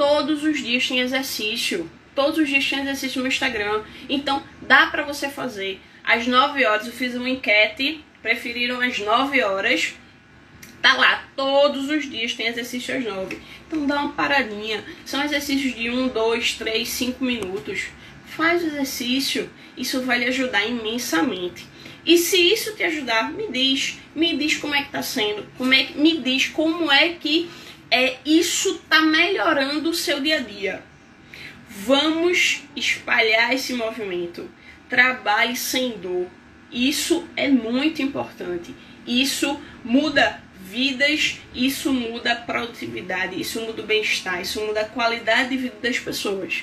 todos os dias tem exercício. Todos os dias tem exercício no Instagram. Então, dá para você fazer. Às 9 horas eu fiz uma enquete, preferiram às 9 horas. Tá lá, todos os dias tem exercício às 9. Então dá uma paradinha. São exercícios de 1, 2, 3, 5 minutos. Faz o exercício, isso vai lhe ajudar imensamente. E se isso te ajudar, me diz, me diz como é que tá sendo, como é, me diz como é que é isso tá melhorando o seu dia a dia. Vamos espalhar esse movimento. Trabalhe sem dor. Isso é muito importante. Isso muda vidas, isso muda a produtividade, isso muda o bem-estar, isso muda a qualidade de vida das pessoas.